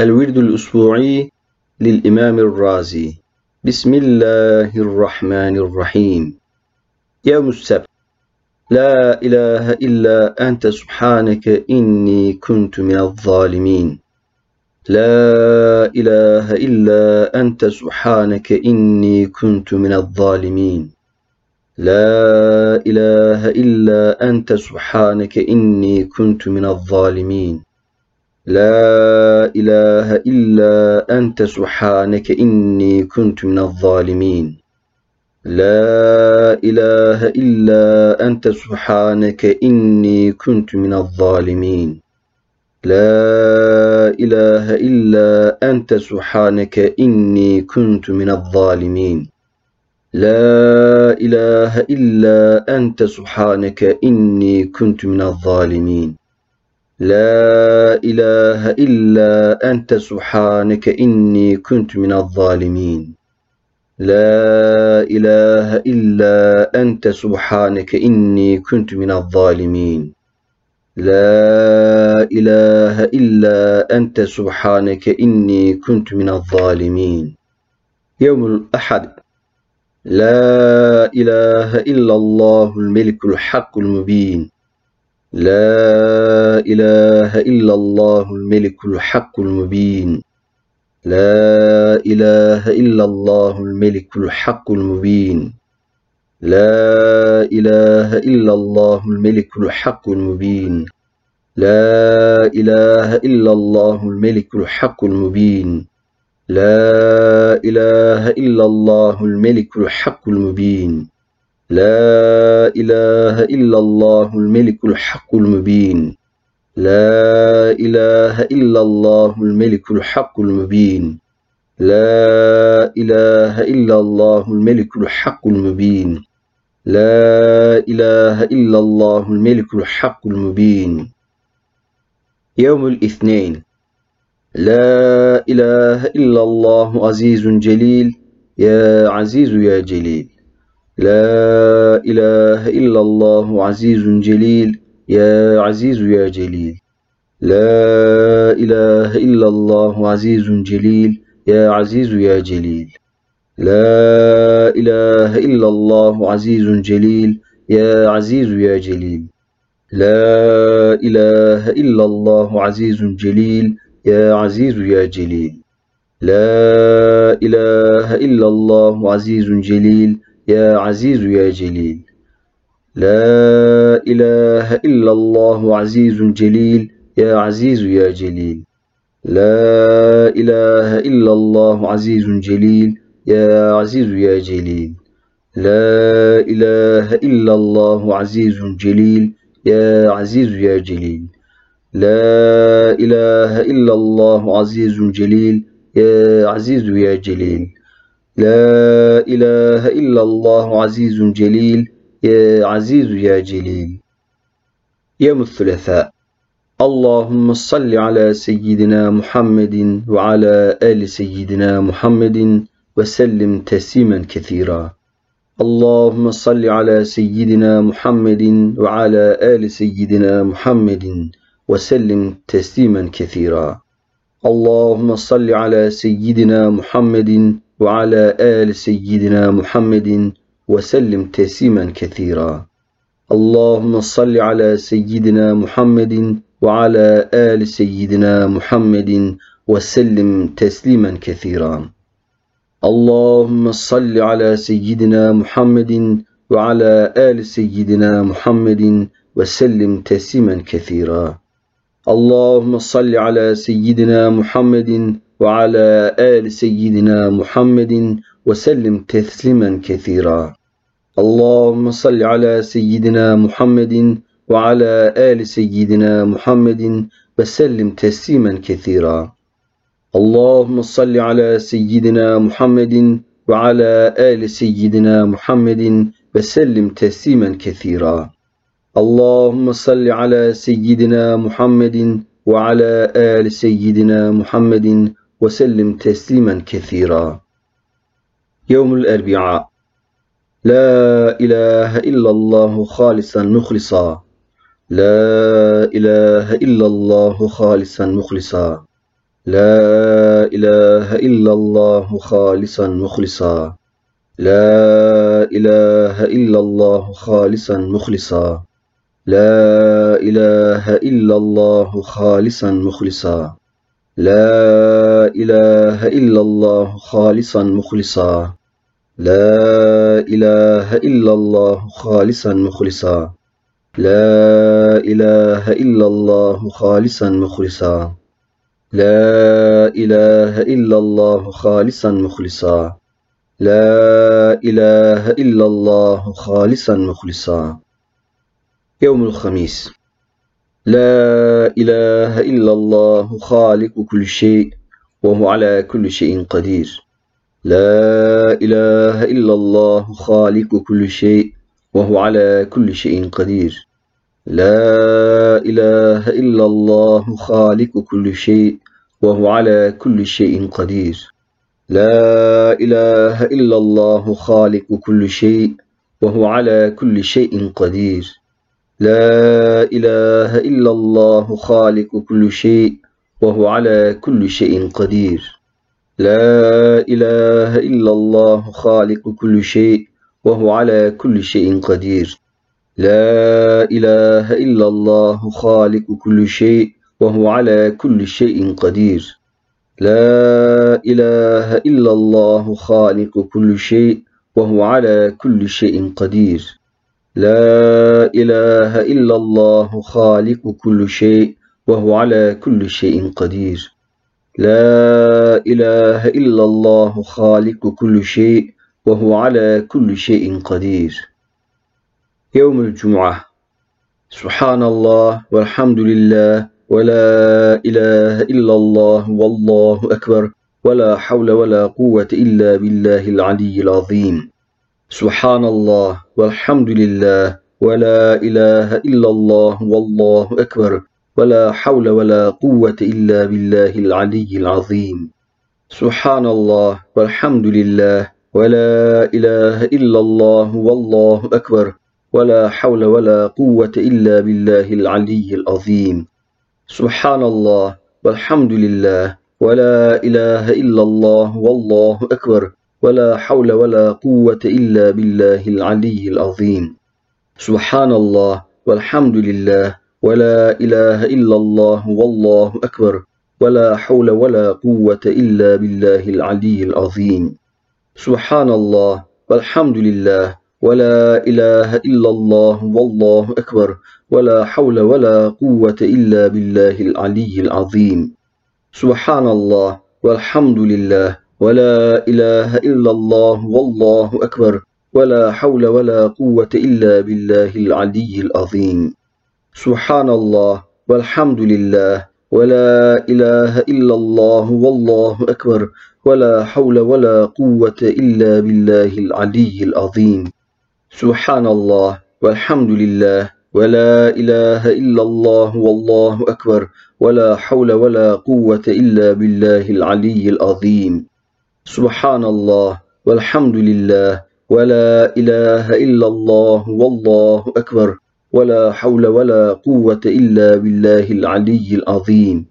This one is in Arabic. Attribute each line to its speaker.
Speaker 1: الورد الأسبوعي للإمام الرازي. بسم الله الرحمن الرحيم. يوم السبت لا إله إلا أنت سبحانك إني كنت من الظالمين. لا إله إلا أنت سبحانك إني كنت من الظالمين. لا إله إلا أنت سبحانك إني كنت من الظالمين. لا إله إلا أنت سبحانك إني كنت من الظالمين. لا إله إلا أنت سبحانك إني كنت من الظالمين. لا إله إلا أنت سبحانك إني كنت من الظالمين. لا إله إلا أنت سبحانك إني كنت من الظالمين. لا إله إلا أنت سبحانك إني كنت من الظالمين. لا إله إلا أنت سبحانك إني كنت من الظالمين. لا إله إلا أنت سبحانك إني كنت من الظالمين. يوم الأحد. لا إله إلا الله الملك الحق المبين. لا إله إلا الله الملك الحق المبين. لا إله إلا الله الملك الحق المبين. لا إله إلا الله الملك الحق المبين. لا إله إلا الله الملك الحق المبين. لا إله إلا الله الملك الحق المبين. لا إله إلا الله الملك الحق المبين. لا إله إلا الله الملك الحق المبين. لا إله إلا الله الملك الحق المبين. لا إله إلا الله الملك الحق المبين. يوم الاثنين. لا إله إلا الله عزيز جليل. يا عزيز يا جليل. لا إله إلا الله عزيز جليل. يا عزيز يا جليل. لا إله إلا الله عزيز جليل. يا عزيز يا جليل. لا إله إلا الله عزيز جليل. يا عزيز يا جليل. لا إله إلا الله عزيز جليل. يا عزيز يا جليل. لا إله إلا الله عزيز جليل. يا عزيز يا جليل لا إله إلا الله عزيز جليل يا عزيز يا جليل لا إله إلا الله عزيز جليل يا عزيز يا جليل لا إله إلا الله عزيز جليل يا عزيز يا جليل لا إله إلا الله عزيز جليل يا عزيز يا جليل لا إله إلا الله عزيز جليل. يا عزيز يا جليل. يوم الثلاثاء اللهم صل على سيدنا محمد وعلى آل سيدنا محمد وسلم تسليما كثيرا. اللهم صل على سيدنا محمد وعلى آل سيدنا محمد وسلم تسليما كثيرا. اللهم صل على سيدنا محمد وعلى آل سيدنا محمد وسلم تسليما كثيرا. اللهم صل على سيدنا محمد وعلى آل سيدنا محمد وسلم تسليما كثيرا. اللهم صل على سيدنا محمد وعلى آل سيدنا محمد وسلم تسليما كثيرا. اللهم صل على سيدنا محمد وعلى آل سيدنا محمد وسلم تسليما كثيرا. اللهم صل على سيدنا محمد وعلى آل سيدنا محمد وسلم تسليما كثيرا. اللهم صل على سيدنا محمد وعلى آل سيدنا محمد وسلم تسليما كثيرا. اللهم صل على سيدنا محمد وعلى آل سيدنا محمد وسلم تسليما كثيرا. يوم الأربعاء. لا إله إلا الله خالصا مخلصا. لا إله إلا الله خالصا مخلصا. لا إله إلا الله خالصا مخلصا. لا إله إلا الله خالصا مخلصا. لا إله إلا الله خالصا مخلصا. لا إله إلا الله خالصا مخلصا. لا إله إلا الله خالصا مخلصا. لا إله إلا الله خالصا مخلصا. لا إله إلا الله خالصا مخلصا. لا إله إلا الله خالصا مخلصا. يوم الخميس. لا إله إلا الله خالق كل شيء وهو على كل شيء قدير. لا إله إلا الله خالق كل شيء وهو على كل شيء قدير. لا إله إلا الله خالق كل شيء وهو على كل شيء قدير. لا إله إلا الله خالق كل شيء وهو على كل شيء قدير. لا إله إلا الله خالق كل شيء وهو على كل شيء قدير. لا إله إلا الله خالق كل شيء وهو على كل شيء قدير. لا إله إلا الله خالق كل شيء وهو على كل شيء قدير. لا إله إلا الله خالق كل شيء وهو على كل شيء قدير. لا إله إلا الله خالق كل شيء وهو على كل شيء قدير. لا إله إلا الله خالق كل شيء وهو على كل شيء قدير. يوم الجمعة. سبحان الله والحمد لله ولا إله إلا الله والله أكبر ولا حول ولا قوة إلا بالله العلي العظيم. سبحان الله والحمد لله ولا إله إلا الله والله أكبر ولا حول ولا قوة إلا بالله العلي العظيم. سبحان الله والحمد لله ولا إله إلا الله والله أكبر ولا حول ولا قوة إلا بالله العلي العظيم. سبحان الله والحمد لله ولا إله إلا الله والله أكبر ولا حول ولا قوة إلا بالله العلي العظيم. سبحان الله والحمد لله ولا إله إلا الله والله أكبر ولا حول ولا قوة إلا بالله العلي العظيم. سبحان الله والحمد لله ولا إله إلا الله والله أكبر ولا حول ولا قوة إلا بالله العلي العظيم. سبحان الله والحمد لله ولا إله إلا الله والله أكبر ولا حول ولا قوة إلا بالله العلي العظيم. سبحان الله والحمد لله ولا إله إلا الله والله أكبر ولا حول ولا قوة إلا بالله العلي العظيم. سبحان الله والحمد لله ولا إله إلا الله والله أكبر ولا حول ولا قوة إلا بالله العلي العظيم. سبحان الله والحمد لله ولا إله إلا الله والله أكبر ولا حول ولا قوة إلا بالله العلي العظيم.